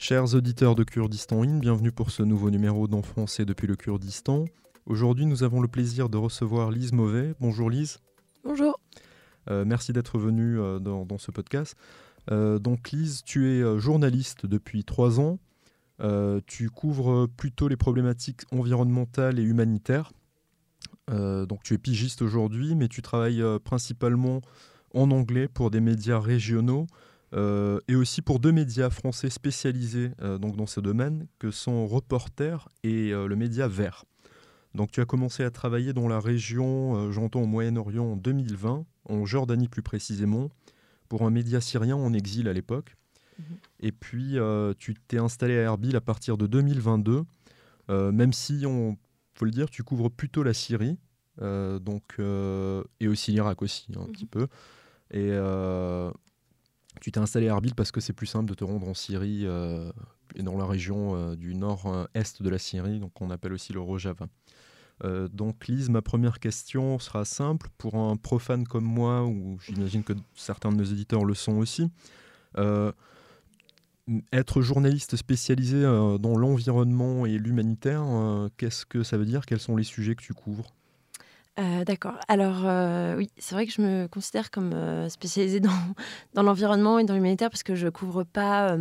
Chers auditeurs de Kurdistan In, bienvenue pour ce nouveau numéro d'En français depuis le Kurdistan. Aujourd'hui, nous avons le plaisir de recevoir Lise Mauvais. Bonjour Lise. Bonjour. Euh, merci d'être venue euh, dans, dans, ce podcast. Euh, donc Lise, tu es journaliste depuis trois ans. tu couvres plutôt les problématiques environnementales et humanitaires. donc tu es pigiste aujourd'hui, mais tu travailles principalement en anglais pour des médias régionaux euh, et aussi pour deux médias français spécialisés euh, donc dans ce domaine, que sont Reporter et euh, le média Vert. Donc tu as commencé à travailler dans la région, j'entends au Moyen-Orient en 2020, en Jordanie plus précisément, pour un média syrien en exil à l'époque. Mhm. Et puis tu t'es installé à Erbil à partir de 2022, même si, on faut le dire, tu couvres plutôt la Syrie, donc, et aussi l'Irak aussi, un petit peu. Et tu t'es installé à Erbil parce que c'est plus simple de te rendre en Syrie euh, et dans la région euh, du nord-est de la Syrie, donc on appelle aussi le Rojava. Euh, donc Lise, ma première question sera simple. Pour un profane comme moi, ou j'imagine que certains de nos éditeurs le sont aussi, être journaliste spécialisé dans l'environnement et l'humanitaire, qu'est-ce que ça veut dire? Quels sont les sujets que tu couvres? Euh, d'accord. Alors euh, oui, c'est vrai que je me considère comme euh, spécialisée dans, dans l'environnement et dans l'humanitaire parce que je couvre pas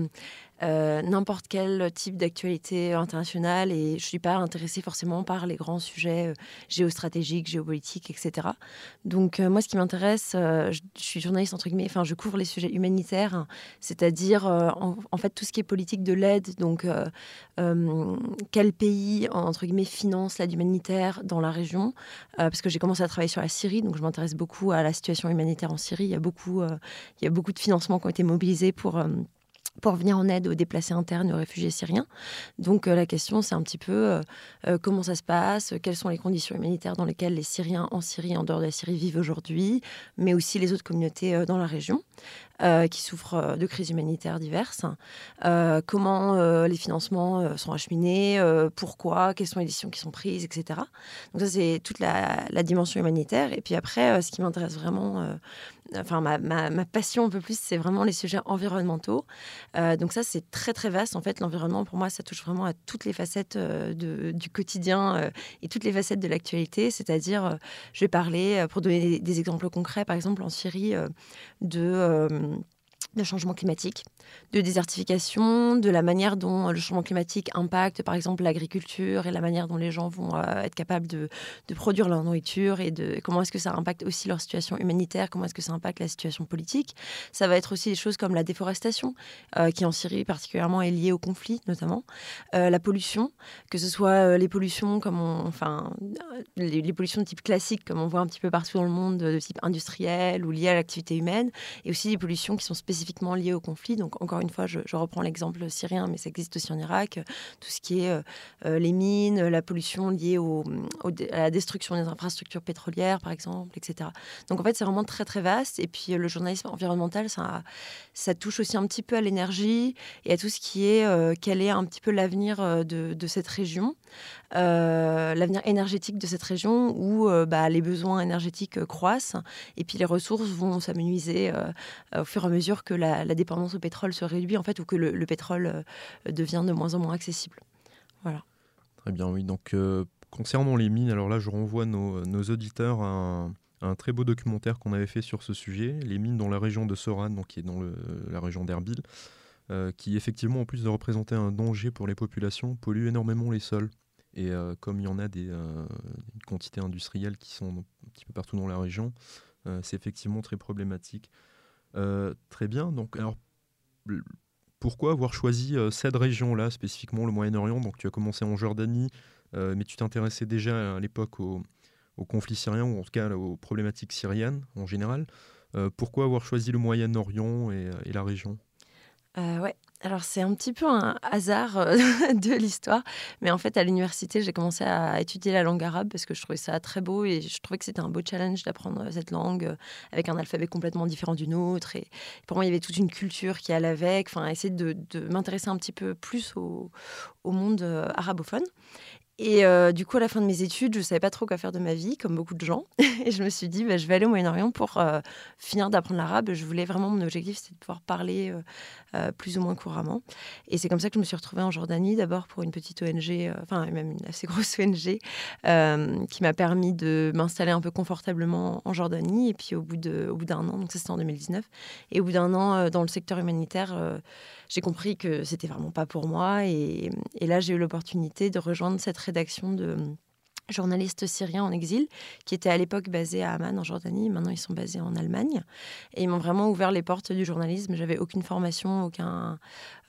euh, n'importe quel type d'actualité internationale et je ne suis pas intéressée forcément par les grands sujets euh, géostratégiques, géopolitiques, etc. Donc euh, moi, ce qui m'intéresse, je, suis journaliste entre guillemets, enfin je couvre les sujets humanitaires, c'est-à-dire en, fait tout ce qui est politique de l'aide, donc quel pays entre guillemets finance l'aide humanitaire dans la région, parce que j'ai commencé à travailler sur la Syrie, donc je m'intéresse beaucoup à la situation humanitaire en Syrie. Il y a beaucoup, il y a beaucoup de financements qui ont été mobilisés pour pour venir en aide aux déplacés internes, aux réfugiés syriens. Donc euh, la question, c'est un petit peu euh, euh, comment ça se passe, quelles sont les conditions humanitaires dans lesquelles les Syriens en Syrie, en dehors de la Syrie, vivent aujourd'hui, mais aussi les autres communautés dans la région. Qui souffrent de crises humanitaires diverses. Comment les financements sont acheminés, pourquoi, quelles sont les décisions qui sont prises, etc. Donc ça, c'est toute la, dimension humanitaire. Et puis après, ce qui m'intéresse vraiment, enfin ma, ma, passion un peu plus, c'est vraiment les sujets environnementaux. donc ça, c'est très très vaste. En fait, l'environnement, pour moi, ça touche vraiment à toutes les facettes de, du quotidien et toutes les facettes de l'actualité. C'est-à-dire, je vais parler, pour donner des, des, exemples concrets, par exemple en Syrie, de de changement climatique, de désertification, de la manière dont le changement climatique impacte par exemple l'agriculture et la manière dont les gens vont euh, être capables de, produire leur nourriture et de comment est-ce que ça impacte aussi leur situation humanitaire, comment est-ce que ça impacte la situation politique. Ça va être aussi des choses comme la déforestation, euh, qui en Syrie particulièrement est liée au conflit notamment, euh, la pollution, que ce soit les pollutions comme enfin les, pollutions de type classique comme on voit un petit peu partout dans le monde de type industriel ou liées à l'activité humaine, et aussi des pollutions qui sont spécifiquement liées au conflit. Donc, encore une fois, je, reprends l'exemple syrien, mais ça existe aussi en Irak. Tout ce qui est euh, euh, les mines, la pollution liée à la destruction des infrastructures pétrolières, par exemple, etc. Donc, en fait, c'est vraiment très, très vaste. Et puis, le journalisme environnemental, ça, touche aussi un petit peu à l'énergie et à tout ce qui est euh, quel est un petit peu l'avenir de, cette région, l'avenir énergétique de cette région où bah, les besoins énergétiques croissent et puis les ressources vont s'amenuiser au fur et à mesure que la, dépendance au pétrole se réduit, en fait, ou que le, pétrole euh, devient de moins en moins accessible. Très bien, oui. Donc, euh, concernant les mines, alors là, je renvoie nos, auditeurs à un, très beau documentaire qu'on avait fait sur ce sujet, les mines dans la région de Soran, donc qui est dans la région d'Erbil, euh, qui effectivement, en plus de représenter un danger pour les populations, pollue énormément les sols. Et comme il y en a des, quantités industrielles qui sont un petit peu partout dans la région, c'est effectivement très problématique. Euh, très bien. Donc, alors, pourquoi avoir choisi euh, cette région-là, spécifiquement le Moyen-Orient? Donc, tu as commencé en Jordanie, euh, mais tu t'intéressais déjà à l'époque au, conflit syrien, ou en tout cas aux problématiques syriennes en général. pourquoi avoir choisi le Moyen-Orient et, la région? Ouais, alors c'est un petit peu un hasard euh, de l'histoire, mais en fait à l'université j'ai commencé à étudier la langue arabe parce que je trouvais ça très beau et je trouvais que c'était un beau challenge d'apprendre cette langue euh, avec un alphabet complètement différent du nôtre. Et pour moi il y avait toute une culture qui allait avec, enfin essayer de, m'intéresser un petit peu plus au, monde euh, arabophone. Et euh, du coup, à la fin de mes études, je ne savais pas trop quoi faire de ma vie, comme beaucoup de gens. et je me suis dit, bah, je vais aller au Moyen-Orient pour euh, finir d'apprendre l'arabe. Je voulais vraiment, mon objectif, c'était de pouvoir parler euh, plus ou moins couramment. Et c'est comme ça que je me suis retrouvée en Jordanie, d'abord pour une petite ONG, enfin même une assez grosse ONG, qui m'a permis de m'installer un peu confortablement en Jordanie. Et puis au bout d'un an, donc c'était en 2019, et au bout d'un an dans le secteur humanitaire, j'ai compris que c'était vraiment pas pour moi. Et, et là, j'ai eu l'opportunité de rejoindre cette rédaction de journalistes syriens en exil, qui étaient à l'époque basés à Amman en Jordanie. Maintenant, ils sont basés en Allemagne. Et ils m'ont vraiment ouvert les portes du journalisme. J'avais aucune formation, aucun,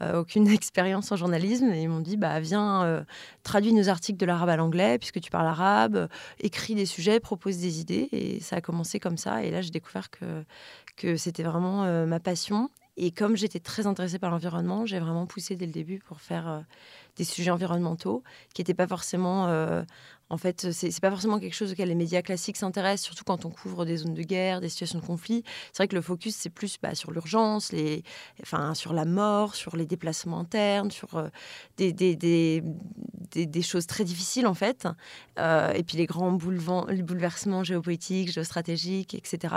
euh, aucune expérience en journalisme. Ils m'ont dit, bah, viens, euh, traduis nos articles de l'arabe à l'anglais, puisque tu parles arabe, euh, écris des sujets, propose des idées. Et ça a commencé comme ça. Et là, j'ai découvert que, que c'était vraiment ma passion. Et comme j'étais très intéressée par l'environnement, j'ai vraiment poussé dès le début pour faire des sujets environnementaux qui n'étaient pas forcément en fait, c'est pas forcément quelque chose auquel les médias classiques s'intéressent, surtout quand on couvre des zones de guerre, des situations de conflit. C'est vrai que le focus, c'est plus bah, sur l'urgence, les, enfin, sur la mort, sur les déplacements internes, sur euh, des, choses très difficiles, en fait. Euh, et puis les grands bouleversements géopolitiques, géostratégiques, etc.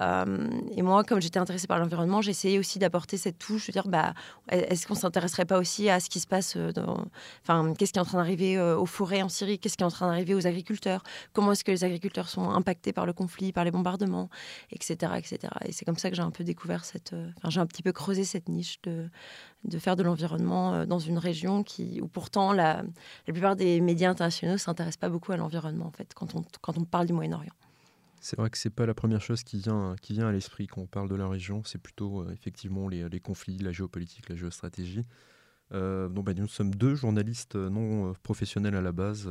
Euh, et moi, comme j'étais intéressée par l'environnement, j'essayais aussi d'apporter cette touche, de dire, bah, est-ce qu'on s'intéresserait pas aussi à ce qui se passe, dans... enfin, qu'est-ce qui est en train d'arriver aux forêts en Syrie, qu'est-ce qui est en train d'arriver aux agriculteurs, comment est-ce que les agriculteurs sont impactés par le conflit, par les bombardements, etc. etc. Et c'est comme ça que j'ai un peu découvert cette... Euh, enfin, j'ai un petit peu creusé cette niche de, de faire de l'environnement euh, dans une région qui, où pourtant la, la plupart des médias internationaux ne s'intéressent pas beaucoup à l'environnement, en fait, quand on, quand on parle du Moyen-Orient. C'est vrai que c'est pas la première chose qui vient, qui vient à l'esprit quand on parle de la région, c'est plutôt euh, effectivement les, les, conflits, la géopolitique, la géostratégie. Donc, bah, nous sommes deux journalistes non professionnels à la base,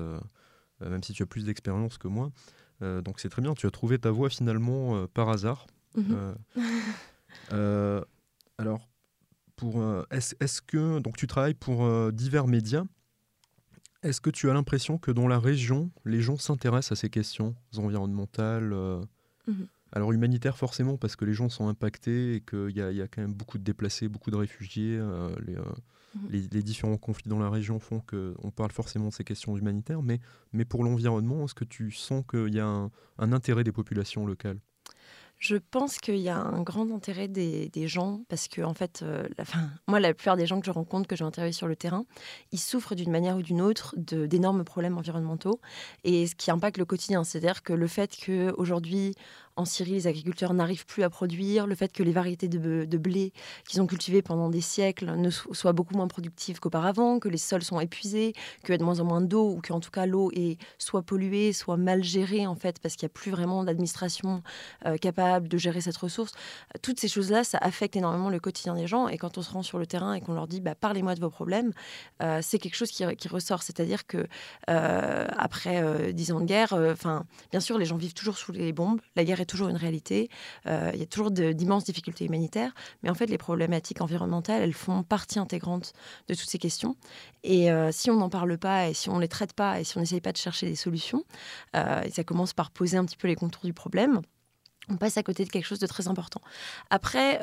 même si tu as plus d'expérience que moi. Euh, donc c'est très bien, tu as trouvé ta voie finalement euh, par hasard. Mhm. alors, pour, est-ce, que donc tu travailles pour divers médias Est-ce que tu as l'impression que dans la région, les gens s'intéressent à ces questions environnementales mhm. Alors humanitaires forcément parce que les gens sont impactés et qu'il y, y, a quand même beaucoup de déplacés, beaucoup de réfugiés. les. Les, différents conflits dans la région font qu'on parle forcément de ces questions humanitaires, mais, mais pour l'environnement, est-ce que tu sens qu'il y a un intérêt des populations locales? Je pense qu'il y a un grand intérêt des, gens parce que, en fait, euh, moi, la plupart des gens que je rencontre, que j'ai interviewés sur le terrain, ils souffrent d'une manière ou d'une autre d'énormes problèmes environnementaux et ce qui impacte le quotidien. C'est-à-dire que le fait qu'aujourd'hui, en Syrie, les agriculteurs n'arrivent plus à produire, le fait que les variétés de, blé qu'ils ont cultivées pendant des siècles ne soient beaucoup moins productives qu'auparavant, que les sols sont épuisés, qu'il y a de moins en moins d'eau, ou qu'en tout cas l'eau est soit polluée, soit mal gérée, en fait, parce qu'il n'y a plus vraiment d'administration euh, capable de gérer cette ressource. Toutes ces choses-là, ça affecte énormément le quotidien des gens. Et quand on se rend sur le terrain et qu'on leur dit, bah, parlez-moi de vos problèmes, euh, c'est quelque chose qui, ressort. C'est-à-dire que euh, après dix ans de guerre, enfin, bien sûr, les gens vivent toujours sous les bombes. La guerre est toujours une réalité. Euh, il y a toujours d'immenses difficultés humanitaires. Mais en fait, les problématiques environnementales, elles font partie intégrante de toutes ces questions. Et euh, si on n'en parle pas, et si on ne les traite pas, et si on n'essaye pas de chercher des solutions, euh, ça commence par poser un petit peu les contours du problème on passe à côté de quelque chose de très important. Après,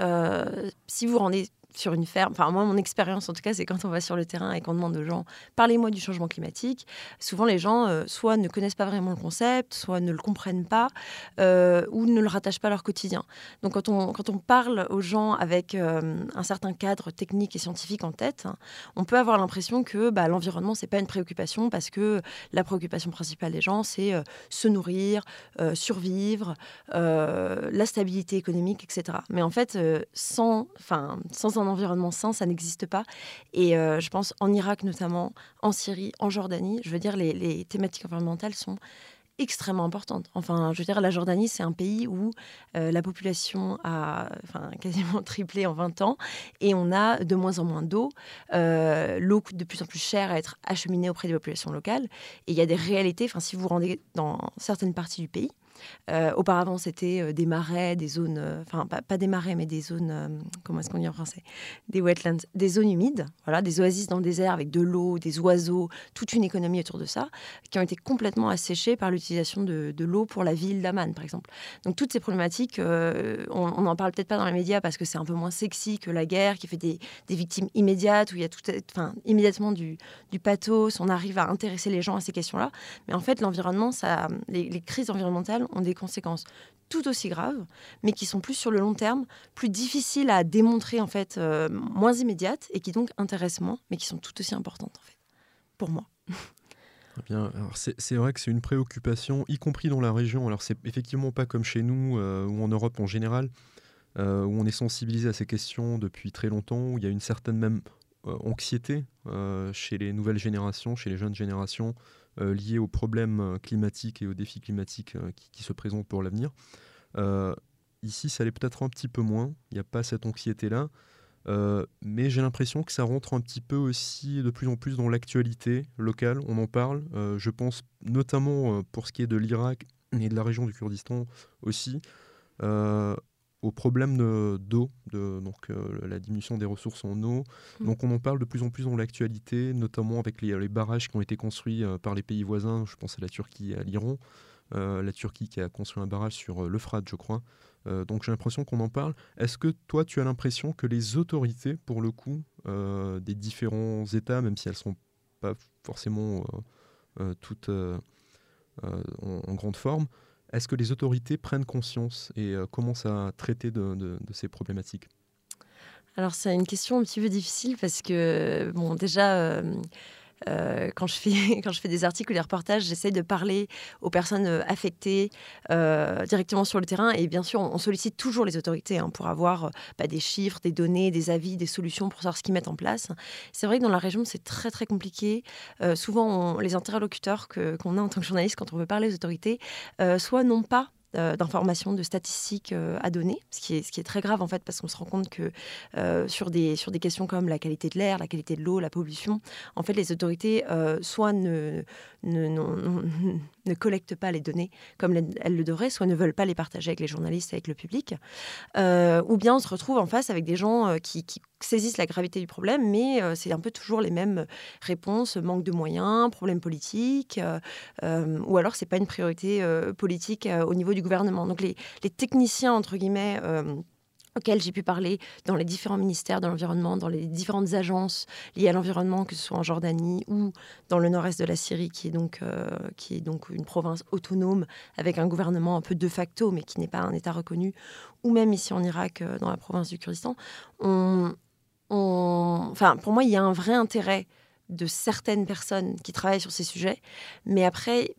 si vous rendez sur une ferme. Enfin, moi, mon expérience, en tout cas, c'est quand on va sur le terrain et qu'on demande aux gens parlez-moi du changement climatique. Souvent, les gens, euh, soit ne connaissent pas vraiment le concept, soit ne le comprennent pas, euh, ou ne le rattachent pas à leur quotidien. Donc, quand on, quand on parle aux gens avec euh, un certain cadre technique et scientifique en tête, on peut avoir l'impression que bah, l'environnement, c'est pas une préoccupation parce que la préoccupation principale des gens, c'est se nourrir, survivre, la stabilité économique, etc. Mais en fait, sans, enfin, environnement sain, ça n'existe pas. Et euh, je pense en Irak notamment, en Syrie, en Jordanie, je veux dire, les, thématiques environnementales sont extrêmement importantes. Enfin, je veux dire, la Jordanie, c'est un pays où euh, la population a enfin, quasiment triplé en 20 ans et on a de moins en moins d'eau. Euh, l'eau coûte de plus en plus cher à être acheminée auprès des populations locales. Et il y a des réalités, enfin, si vous vous rendez dans certaines parties du pays, auparavant, c'était des marais, des zones, enfin pas, des marais, mais des zones, comment est-ce qu'on dit en français? Des wetlands, des zones humides, voilà, des oasis dans le désert avec de l'eau, des oiseaux, toute une économie autour de ça, qui ont été complètement asséchées par l'utilisation de, l'eau pour la ville d'Aman, par exemple. Donc toutes ces problématiques, on n'en parle peut-être pas dans les médias parce que c'est un peu moins sexy que la guerre qui fait des, victimes immédiates, où il y a tout, enfin, immédiatement du, du pathos, on arrive à intéresser les gens à ces questions-là. Mais en fait, l'environnement, ça, les, crises environnementales ont des conséquences tout aussi graves, mais qui sont plus sur le long terme, plus difficiles à démontrer en fait, euh, moins immédiates et qui donc intéressent moins, mais qui sont tout aussi importantes en fait, pour moi. Bien, c'est vrai que c'est une préoccupation, y compris dans la région. Alors c'est effectivement pas comme chez nous euh, ou en Europe en général, euh, où on est sensibilisé à ces questions depuis très longtemps, où il y a une certaine même anxiété euh, chez les nouvelles générations, chez les jeunes générations, liées aux problèmes climatiques et aux défis climatiques qui, se présentent pour l'avenir. ici, ça l'est peut-être un petit peu moins, il n'y a pas cette anxiété-là. mais j'ai l'impression que ça rentre un petit peu aussi de plus en plus dans l'actualité locale. On en parle. je pense notamment pour ce qui est de l'Irak et de la région du Kurdistan aussi au problème d'eau, de, donc euh, la diminution des ressources en eau. Mmh. Donc on en parle de plus en plus dans l'actualité, notamment avec les, barrages qui ont été construits euh, par les pays voisins, je pense à la Turquie et à l'Iran. Euh, la Turquie qui a construit un barrage sur l'Euphrate, je crois. donc j'ai l'impression qu'on en parle. Est-ce que toi, tu as l'impression que les autorités, pour le coup, des différents États, même si elles ne sont pas forcément toutes en, grande forme, est-ce que les autorités prennent conscience et euh, commencent à traiter de, ces problématiques? Alors c'est une question un petit peu difficile parce que, bon, déjà, euh, euh, quand, je fais, quand je fais des articles ou des reportages, j'essaie de parler aux personnes euh, affectées euh, directement sur le terrain. Et bien sûr, on, sollicite toujours les autorités hein, pour avoir bah, des chiffres, des données, des avis, des solutions pour savoir ce qu'ils mettent en place. C'est vrai que dans la région, c'est très très compliqué. souvent, les interlocuteurs qu'on a en tant que journaliste quand on veut parler aux autorités, soit n'ont pas d'informations, de statistiques euh, à donner, ce qui, est, ce qui est très grave en fait parce qu'on se rend compte que euh, sur, des, sur des questions comme la qualité de l'air, la qualité de l'eau, la pollution, en fait les autorités soit ne, ne, ne, collectent pas les données comme elles le devraient, soit ne veulent pas les partager avec les journalistes, avec le public, ou bien on se retrouve en face avec des gens qui saisissent la gravité du problème, mais c'est un peu toujours les mêmes réponses manque de moyens, problème politique, ou alors c'est pas une priorité politique au niveau du gouvernement. Donc les, techniciens, entre guillemets, euh, auxquels j'ai pu parler dans les différents ministères de l'environnement, dans les différentes agences liées à l'environnement, que ce soit en Jordanie ou dans le nord-est de la Syrie, qui est, donc, euh, qui est donc une province autonome avec un gouvernement un peu de facto, mais qui n'est pas un État reconnu, ou même ici en Irak, euh, dans la province du Kurdistan. On, Enfin, pour moi, il y a un vrai intérêt de certaines personnes qui travaillent sur ces sujets, mais après,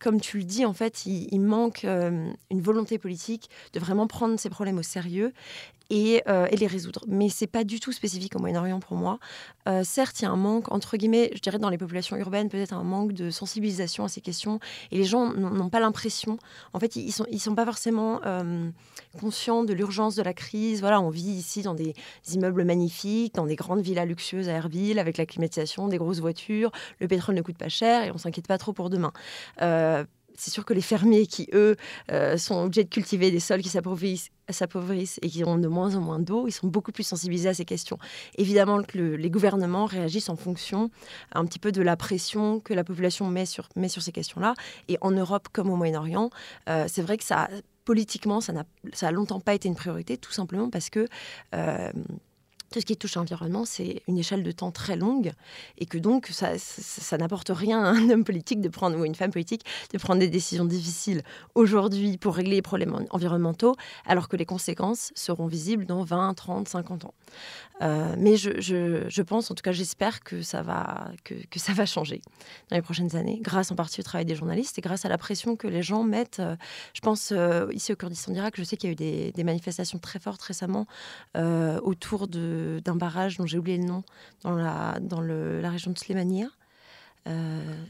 comme tu le dis, en fait, il, manque euh, une volonté politique de vraiment prendre ces problèmes au sérieux euh, et, les résoudre. Mais c'est pas du tout spécifique au Moyen-Orient pour moi. Euh, certes, il y a un manque, entre guillemets, je dirais dans les populations urbaines, peut-être un manque de sensibilisation à ces questions. Et les gens n'ont pas l'impression, en fait, ils sont, sont pas forcément euh, conscients de l'urgence de la crise. Voilà, on vit ici dans des immeubles magnifiques, dans des grandes villas luxueuses à Erbil, avec la climatisation, des grosses voitures, le pétrole ne coûte pas cher et on s'inquiète pas trop pour demain c'est sûr que les fermiers qui, eux, euh, sont obligés de cultiver des sols qui s'appauvrissent et qui ont de moins en moins d'eau, ils sont beaucoup plus sensibilisés à ces questions. Évidemment les gouvernements réagissent en fonction un petit peu de la pression que la population met sur, met sur ces questions-là. Et en Europe comme au Moyen-Orient, euh, c'est vrai que ça, politiquement, ça n'a a longtemps pas été une priorité, tout simplement parce que... Euh, tout ce qui touche à l'environnement, c'est une échelle de temps très longue et que donc ça, n'apporte rien à un homme politique de prendre ou une femme politique de prendre des décisions difficiles aujourd'hui pour régler les problèmes environnementaux, alors que les conséquences seront visibles dans 20, 30, 50 ans. Euh, mais je, pense, en tout cas j'espère que, ça va, que, ça va changer dans les prochaines années, grâce en partie au travail des journalistes et grâce à la pression que les gens mettent. Euh, je pense euh, ici au Kurdistan d'Irak, je sais qu'il y a eu des, manifestations très fortes récemment autour d'un barrage dont j'ai oublié le nom, dans la, dans le, la région de Slemania.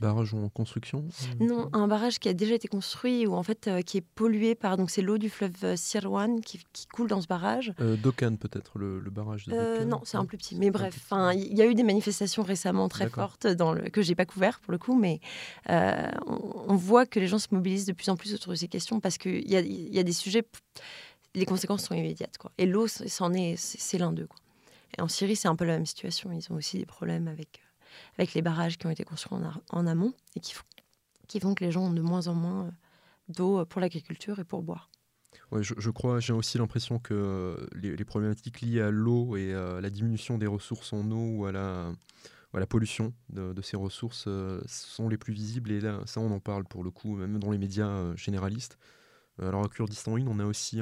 barrage en construction Non, un barrage qui a déjà été construit ou en fait qui est pollué par donc c'est l'eau du fleuve Sirwan qui, coule dans ce barrage. Dokan peut-être le, barrage de Non, c'est un plus petit. Mais bref, enfin il y a eu des manifestations récemment très fortes dans le, que j'ai pas couvert pour le coup, mais on, voit que les gens se mobilisent de plus en plus autour de ces questions parce qu'il y a, y a des sujets les conséquences sont immédiates. Quoi. Et l'eau, c'en est, c'est l'un d'eux. En Syrie, c'est un peu la même situation. Ils ont aussi des problèmes avec, euh, avec les barrages qui ont été construits en, amont et qui font, qui font que les gens ont de moins en moins euh, d'eau pour l'agriculture et pour boire. Je, crois, j'ai aussi l'impression que euh, les, problématiques liées à l'eau et à la diminution des ressources en eau ou à la, à la pollution de, ces ressources sont les plus visibles. Et là, ça, on en parle pour le coup, même dans les médias généralistes. Alors à Kurdistan on a aussi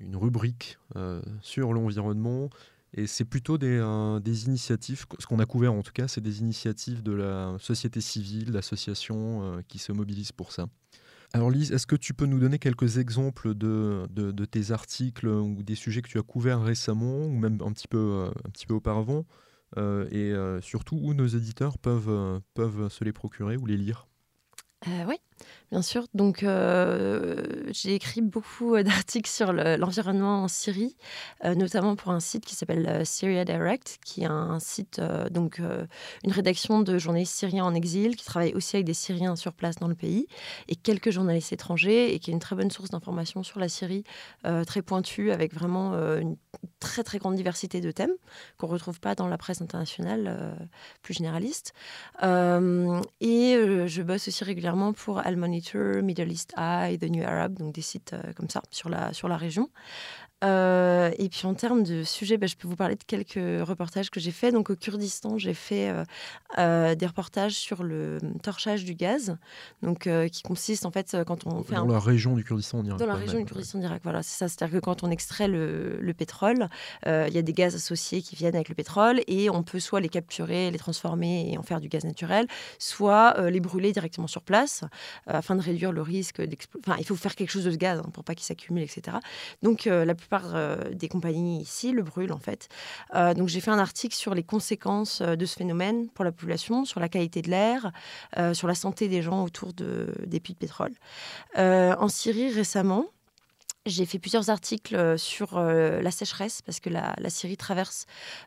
une rubrique euh, sur l'environnement. Et c'est plutôt des, des, initiatives, ce qu'on a couvert en tout cas, c'est des initiatives de la société civile, d'associations euh, qui se mobilisent pour ça. Alors Lise, est-ce que tu peux nous donner quelques exemples de, de, tes articles ou des sujets que tu as couverts récemment ou même un petit peu, euh, un petit peu auparavant et surtout où nos éditeurs peuvent, peuvent se les procurer ou les lire? Oui, Bien sûr. Donc, euh, j'ai écrit beaucoup euh, d'articles sur l'environnement en Syrie, euh, notamment pour un site qui s'appelle Syria Direct, qui est un site, donc une rédaction de journalistes syriens en exil, qui travaille aussi avec des Syriens sur place dans le pays, et quelques journalistes étrangers, et qui est une très bonne source d'informations sur la Syrie, très pointue, avec vraiment une très très grande diversité de thèmes qu'on ne retrouve pas dans la presse internationale plus généraliste. et je bosse aussi régulièrement pour Al Monitor, Middle East Eye, The New Arab, donc des sites euh, comme ça sur la, sur la région. Euh, et puis en termes de sujets, bah, je peux vous parler de quelques reportages que j'ai faits. Donc au Kurdistan, j'ai fait euh, euh, des reportages sur le torchage du gaz, donc qui consiste en fait quand on fait dans la région du Kurdistan direct. Dans la région du Kurdistan direct, voilà, c'est ça. C'est-à-dire que quand on extrait le, le pétrole, il y a des gaz associés qui viennent avec le pétrole et on peut soit les capturer, les transformer et en faire du gaz naturel, soit les brûler directement sur place afin de réduire le risque d'explosion. Enfin, il faut faire quelque chose de ce gaz hein, pour pas qu'il s'accumule, etc. Donc la plupart euh, des compagnies ici le brûlent en fait. Euh, donc j'ai fait un article sur les conséquences euh, de ce phénomène pour la population, sur la qualité de l'air, sur la santé des gens autour de, des puits de pétrole. en Syrie récemment, j'ai fait plusieurs articles euh, sur euh, la sécheresse parce que la, Syrie traverse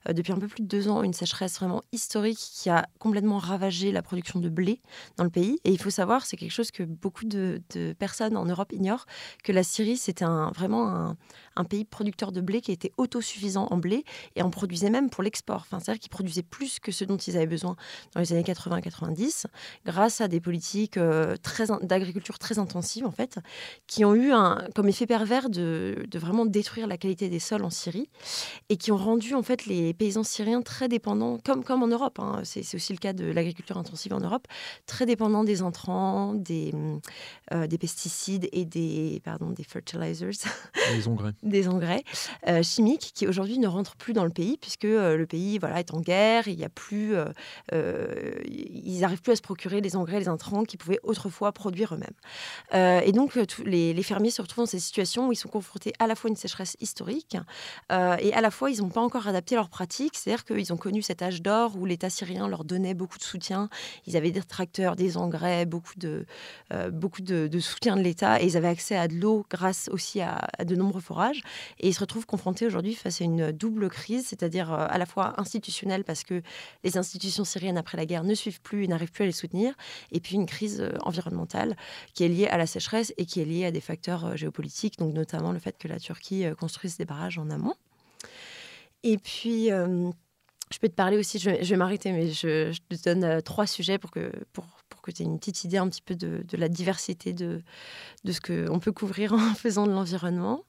euh, depuis un peu plus de deux ans une sécheresse vraiment historique qui a complètement ravagé la production de blé dans le pays. Et il faut savoir, c'est quelque chose que beaucoup de, personnes en Europe ignorent, que la Syrie, c'était vraiment un, pays producteur de blé qui était autosuffisant en blé et en produisait même pour l'export. Enfin, C'est-à-dire qu'ils produisaient plus que ce dont ils avaient besoin dans les années 80-90 grâce à des politiques d'agriculture très intensives en fait, qui ont eu comme effet pervers de, vraiment détruire la qualité des sols en Syrie et qui ont rendu en fait les paysans syriens très dépendants, comme, comme en Europe, hein. c'est aussi le cas de l'agriculture intensive en Europe, très dépendants des intrants, des, euh, des pesticides et des, pardon, des fertilizers, des engrais, des engrais euh, chimiques qui aujourd'hui ne rentrent plus dans le pays puisque euh, le pays voilà, est en guerre, il y a plus, ils n'arrivent plus à se procurer les engrais, les intrants qu'ils pouvaient autrefois produire eux-mêmes. et donc les, les fermiers se retrouvent dans ces situations où ils sont confrontés à la fois à une sécheresse historique euh, et à la fois ils n'ont pas encore adapté leurs pratiques. C'est-à-dire qu'ils ont connu cet âge d'or où l'État syrien leur donnait beaucoup de soutien. Ils avaient des tracteurs, des engrais, beaucoup de, euh, beaucoup de, soutien de l'État et ils avaient accès à de l'eau grâce aussi à, de nombreux forages. Et ils se retrouvent confrontés aujourd'hui face à une double crise, c'est-à-dire euh, à la fois institutionnelle parce que les institutions syriennes après la guerre ne suivent plus et n'arrivent plus à les soutenir, et puis une crise environnementale qui est liée à la sécheresse et qui est liée à des facteurs géopolitiques notamment le fait que la Turquie euh, construise des barrages en amont. Et puis, euh, je peux te parler aussi, je, vais m'arrêter, mais je, te donne euh, trois sujets pour que, pour, pour que tu aies une petite idée un petit peu de, la diversité de, de ce qu'on peut couvrir en faisant de l'environnement.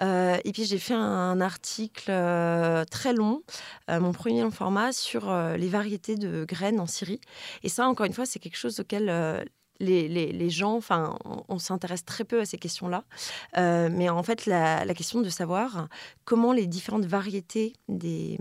et puis j'ai fait un, article très long, mon premier format, sur les variétés de graines en Syrie. Et ça, encore une fois, c'est quelque chose auquel les, gens, enfin, on, s'intéresse très peu à ces questions-là. Euh, mais en fait, la, question de savoir comment les différentes variétés des,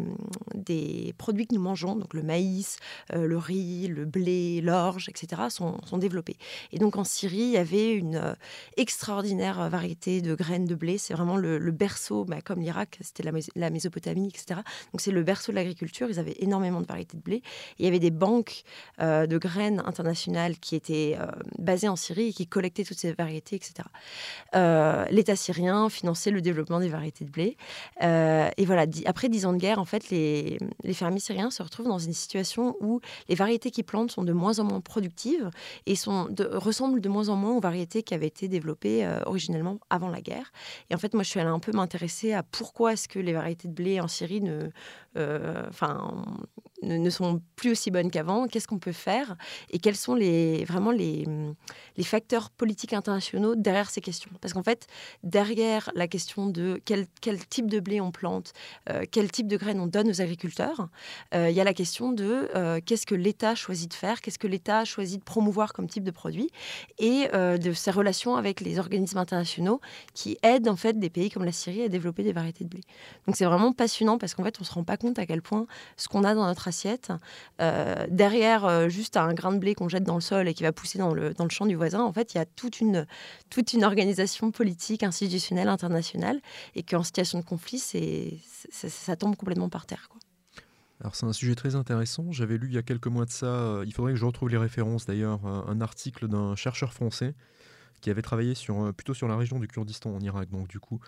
produits que nous mangeons, donc le maïs, euh, le riz, le blé, l'orge, etc., sont, sont, développés. Et donc en Syrie, il y avait une euh, extraordinaire variété de graines de blé. C'est vraiment le, berceau, bah, comme l'Irak, c'était la, Mésopotamie, etc. Donc c'est le berceau de l'agriculture. Ils avaient énormément de variétés de blé. Il y avait des banques de graines internationales qui étaient euh, basé en Syrie et qui collectait toutes ces variétés, etc. Euh, L'État syrien finançait le développement des variétés de blé. Euh, et voilà, après dix ans de guerre, en fait, les, fermiers syriens se retrouvent dans une situation où les variétés qu'ils plantent sont de moins en moins productives et ressemblent de moins en moins aux variétés qui avaient été développées originellement avant la guerre. Et en fait, moi, je suis allée un peu m'intéresser à pourquoi est-ce que les variétés de blé en Syrie ne, enfin, ne, sont plus aussi bonnes qu'avant. Qu'est-ce qu'on peut faire et quels sont les, vraiment les, les facteurs politiques internationaux derrière ces questions? Parce qu'en fait, derrière la question de quel, quel type de blé on plante, euh, quel type de graines on donne aux agriculteurs, euh, il y a la question de euh, qu'est-ce que l'État choisit de faire, qu'est-ce que l'État choisit de promouvoir comme type de produit et de ses relations avec les organismes internationaux qui aident en fait des pays comme la Syrie à développer des variétés de blé. Donc c'est vraiment passionnant parce qu'en fait on se rend pas compte à quel point ce qu'on a dans notre assiette, derrière juste un grain de blé qu'on jette dans le sol et qui va pousser dans le, dans le champ du voisin, en fait, il y a toute une, toute une organisation politique, institutionnelle, internationale, et qu'en situation de conflit, c'est, ça, tombe complètement par terre. Quoi. Alors c'est un sujet très intéressant. J'avais lu il y a quelques mois de ça, euh, il faudrait que je retrouve les références d'ailleurs, un, article d'un chercheur français qui avait travaillé sur, euh, plutôt sur la région du Kurdistan en Irak, donc du coup,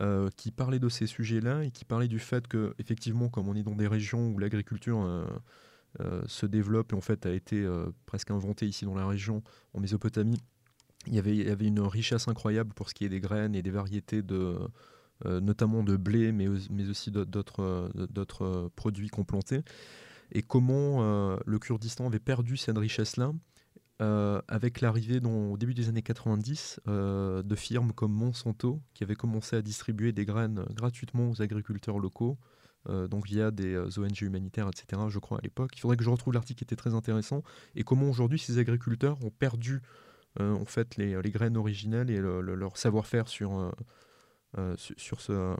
euh, qui parlait de ces sujets-là et qui parlait du fait que, effectivement, comme on est dans des régions où l'agriculture euh, se développe et en fait a été euh, presque inventé ici dans la région, en Mésopotamie. Il y, avait, une richesse incroyable pour ce qui est des graines et des variétés de, euh, notamment de blé, mais aussi d'autres produits qu'on plantait. Et comment le Kurdistan avait perdu cette richesse-là avec l'arrivée au début des années 90 de firmes comme Monsanto qui avaient commencé à distribuer des graines gratuitement aux agriculteurs locaux euh, donc via des euh, ONG humanitaires, etc., je crois, à l'époque. Il faudrait que je retrouve l'article qui était très intéressant. Et comment aujourd'hui ces agriculteurs ont perdu euh, en fait les, graines originelles et leur savoir-faire sur, sur, ce,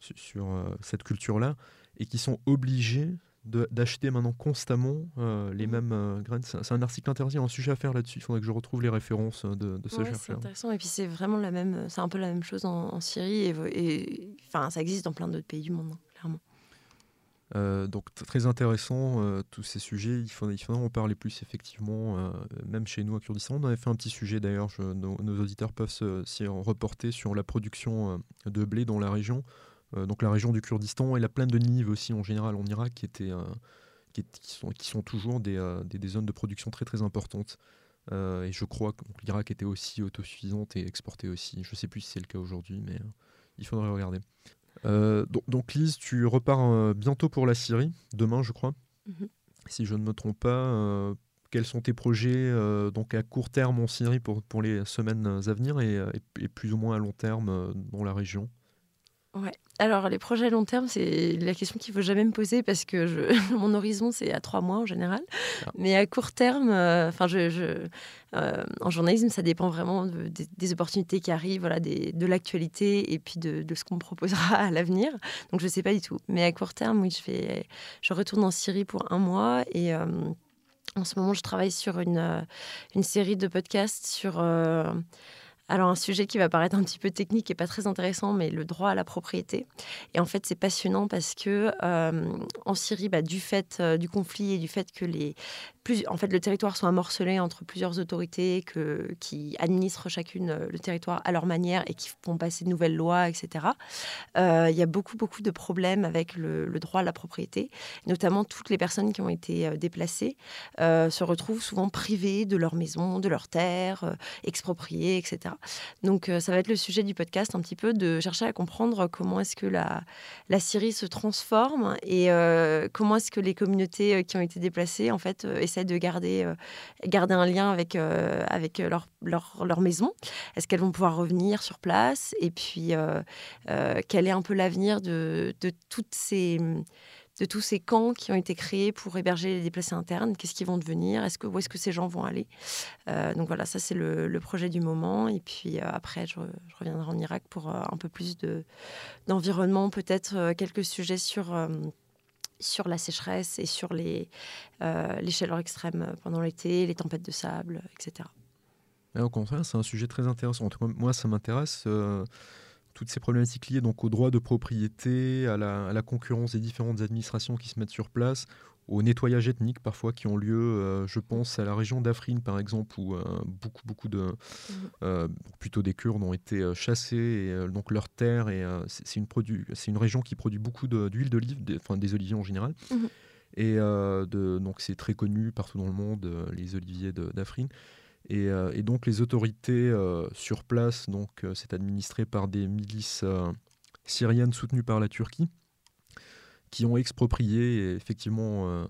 sur cette culture-là, et qui sont obligés d'acheter maintenant constamment les mmh. mêmes graines. C'est un article intéressant, un sujet à faire là-dessus. Il faudrait que je retrouve les références de, de ce ouais, C'est intéressant. Et puis c'est vraiment la même, c'est un peu la même chose en, Syrie et, enfin ça existe dans plein d'autres pays du monde. Hein. Euh, donc très intéressant euh, tous ces sujets. Il faudrait, en parler plus effectivement, euh, même chez nous à Kurdistan. On avait fait un petit sujet d'ailleurs. Nos, auditeurs peuvent s'y reporter sur la production de blé dans la région. Donc la région du Kurdistan et la plaine de Ninive aussi en général en Irak qui étaient qui, sont, qui, sont, toujours des, des, zones de production très très importantes. et je crois que l'Irak était aussi autosuffisante et exportait aussi. Je ne sais plus si c'est le cas aujourd'hui, mais il faudrait regarder. Euh, donc, Lise, tu repars euh, bientôt pour la Syrie, demain je crois, mhm. si je ne me trompe pas. Euh, quels sont tes projets donc à court terme en Syrie pour, pour les semaines à venir et, et plus ou moins à long terme dans la région? Ouais. Alors, les projets à long terme, c'est la question qu'il ne faut jamais me poser parce que je, mon horizon, c'est à trois mois en général. Ah. Mais à court terme, euh, je, euh, en journalisme, ça dépend vraiment des, opportunités qui arrivent, voilà, de l'actualité et puis de, ce qu'on me proposera à l'avenir. Donc, je ne sais pas du tout. Mais à court terme, oui, je, fais, je retourne en Syrie pour un mois et. Euh, en ce moment, je travaille sur une, une série de podcasts sur alors un sujet qui va paraître un petit peu technique et pas très intéressant, mais le droit à la propriété. Et en fait, c'est passionnant parce que euh, en Syrie, bah, du fait euh, du conflit et du fait que les plus, en fait, le territoire soit morcelé entre plusieurs autorités que, qui administrent chacune euh, le territoire à leur manière et qui font passer de nouvelles lois, etc. Il y a beaucoup, beaucoup de problèmes avec le, droit à la propriété. Notamment, toutes les personnes qui ont été déplacées se retrouvent souvent privées de leur maison, de leurs terres, expropriées, etc. Donc euh, ça va être le sujet du podcast un petit peu de chercher à comprendre comment est-ce que la, la Syrie se transforme et euh, comment est-ce que les communautés euh, qui ont été déplacées en fait essaient de garder, garder un lien avec, avec leur, maison. Est-ce qu'elles vont pouvoir revenir sur place? Et puis quel est un peu l'avenir de, de toutes ces de tous ces camps qui ont été créés pour héberger les déplacés internes. Qu'est-ce qu'ils vont devenir est-ce que, Où est-ce que ces gens vont aller? Donc voilà, ça c'est le, projet du moment. Et puis après, je, reviendrai en Irak pour un peu plus d'environnement, peut-être quelques sujets sur sur la sécheresse et sur les, les chaleurs extrêmes pendant l'été, les tempêtes de sable, etc. au contraire, c'est un sujet très intéressant. En tout cas, moi, ça m'intéresse toutes ces problématiques liées donc au droit de propriété, à la, concurrence des différentes administrations qui se mettent sur place, au nettoyage ethnique parfois qui ont lieu, euh, je pense à la région d'Afrine par exemple, où euh, beaucoup, beaucoup de, mmh. euh, plutôt des Kurdes ont été chassés, et donc leur terre, et c'est une, une région qui produit beaucoup d'huile d'olive, enfin des oliviers en général. Mmh. Et de, donc c'est très connu partout dans le monde, les oliviers d'Afrine. Euh, et, donc les autorités euh, sur place, donc euh, c'est administré par des milices syriennes soutenues par la Turquie, qui ont exproprié et effectivement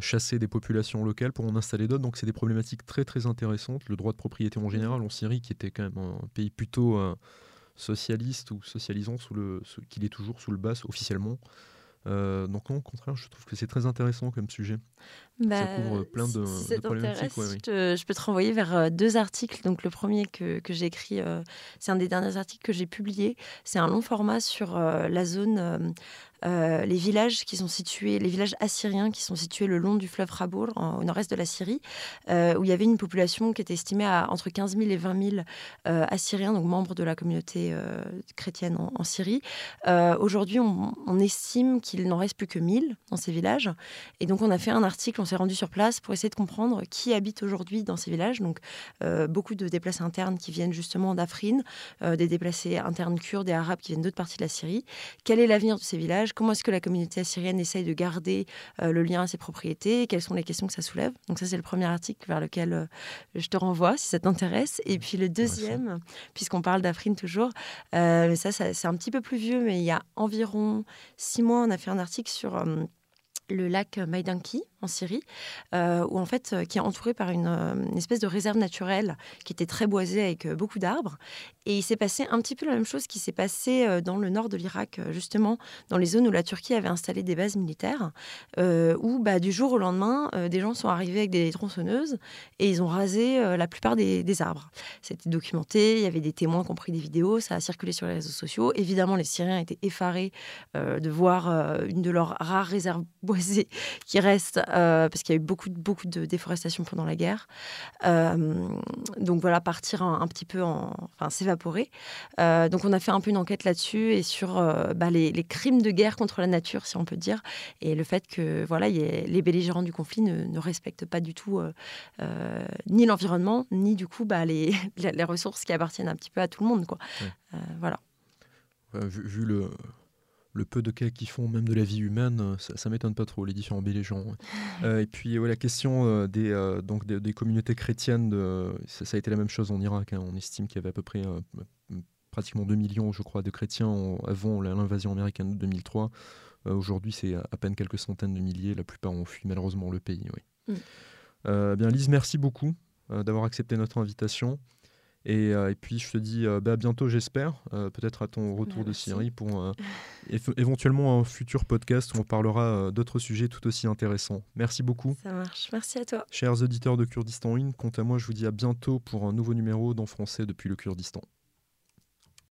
chassé des populations locales pour en installer d'autres. Donc c'est des problématiques très très intéressantes. Le droit de propriété en général en Syrie, qui était quand même un pays plutôt socialiste ou socialisant, qu'il est toujours sous le bas officiellement. Donc non, au contraire, je trouve que c'est très intéressant comme sujet ça bah, couvre plein de, si problématiques. je, peux te renvoyer vers euh, deux articles. Donc, le premier que, que j'ai écrit, euh, c'est un des derniers articles que j'ai publié. C'est un long format sur euh, la zone, les villages qui sont situés, les villages assyriens qui sont situés le long du fleuve Rabour, au nord-est de la Syrie, où il y avait une population qui était estimée à entre 15 000 et 20 000 Assyriens, donc membres de la communauté chrétienne en, Syrie. Aujourd'hui, on, estime qu'il n'en reste plus que 1000 dans ces villages. Et donc, on a fait un article on s'est rendu sur place pour essayer de comprendre qui habite aujourd'hui dans ces villages. Donc, euh, beaucoup de déplacés internes qui viennent justement d'Afrine, euh, des déplacés internes kurdes et arabes qui viennent d'autres parties de la Syrie. Quel est l'avenir de ces villages? Comment est-ce que la communauté assyrienne essaye de garder euh, le lien à ses propriétés Quelles sont les questions que ça soulève. Donc, ça, c'est le premier article vers lequel je te renvoie si ça t'intéresse. Et puis, le deuxième, puisqu'on parle d'Afrine toujours, ça, ça c'est un petit peu plus vieux, mais il y a environ six mois, on a fait un article sur le lac Maïdanki en Syrie, euh, où en fait, euh, qui est entouré par une, euh, espèce de réserve naturelle qui était très boisée avec beaucoup d'arbres. Et il s'est passé un petit peu la même chose qui s'est passé dans le nord de l'Irak, justement, dans les zones où la Turquie avait installé des bases militaires, où bah, du jour au lendemain, des gens sont arrivés avec des tronçonneuses et ils ont rasé la plupart des, des arbres. C'était documenté, il y avait des témoins qui ont pris des vidéos, ça a circulé sur les réseaux sociaux. Évidemment, les Syriens étaient effarés de voir une de leurs rares réserves boisées qui reste euh, parce qu'il y a eu beaucoup, beaucoup de déforestation pendant la guerre. Euh, donc voilà, partir un, petit peu, en, enfin s'évaporer. Euh, donc on a fait un peu une enquête là-dessus et sur bah, les, crimes de guerre contre la nature, si on peut dire, et le fait que voilà, les belligérants du conflit ne, respectent pas du tout ni l'environnement, ni du coup bah, les, les, ressources qui appartiennent un petit peu à tout le monde. Quoi. voilà. vu le le peu de cas qui font même de la vie humaine, euh, ça, ça m'étonne pas trop, les différents belligérants. euh, et puis la question euh, des, euh, donc des, communautés chrétiennes, de, ça, a été la même chose en Irak. Hein. On estime qu'il y avait à peu près pratiquement 2 millions, je crois, de chrétiens avant l'invasion américaine de 2003. Aujourd'hui, c'est à peine quelques centaines de milliers. La plupart ont fui malheureusement le pays. Oui. Mm. bien, Lise, merci beaucoup d'avoir accepté notre invitation. Euh, et, puis je te dis euh, bah, à bientôt, j'espère, euh, peut-être à ton retour de Syrie pour éventuellement un futur podcast où on parlera d'autres sujets tout aussi intéressants. Merci beaucoup. Ça marche, merci à toi. Chers auditeurs de Kurdistan In, quant à moi, je vous dis à bientôt pour un nouveau numéro d'En français depuis le Kurdistan.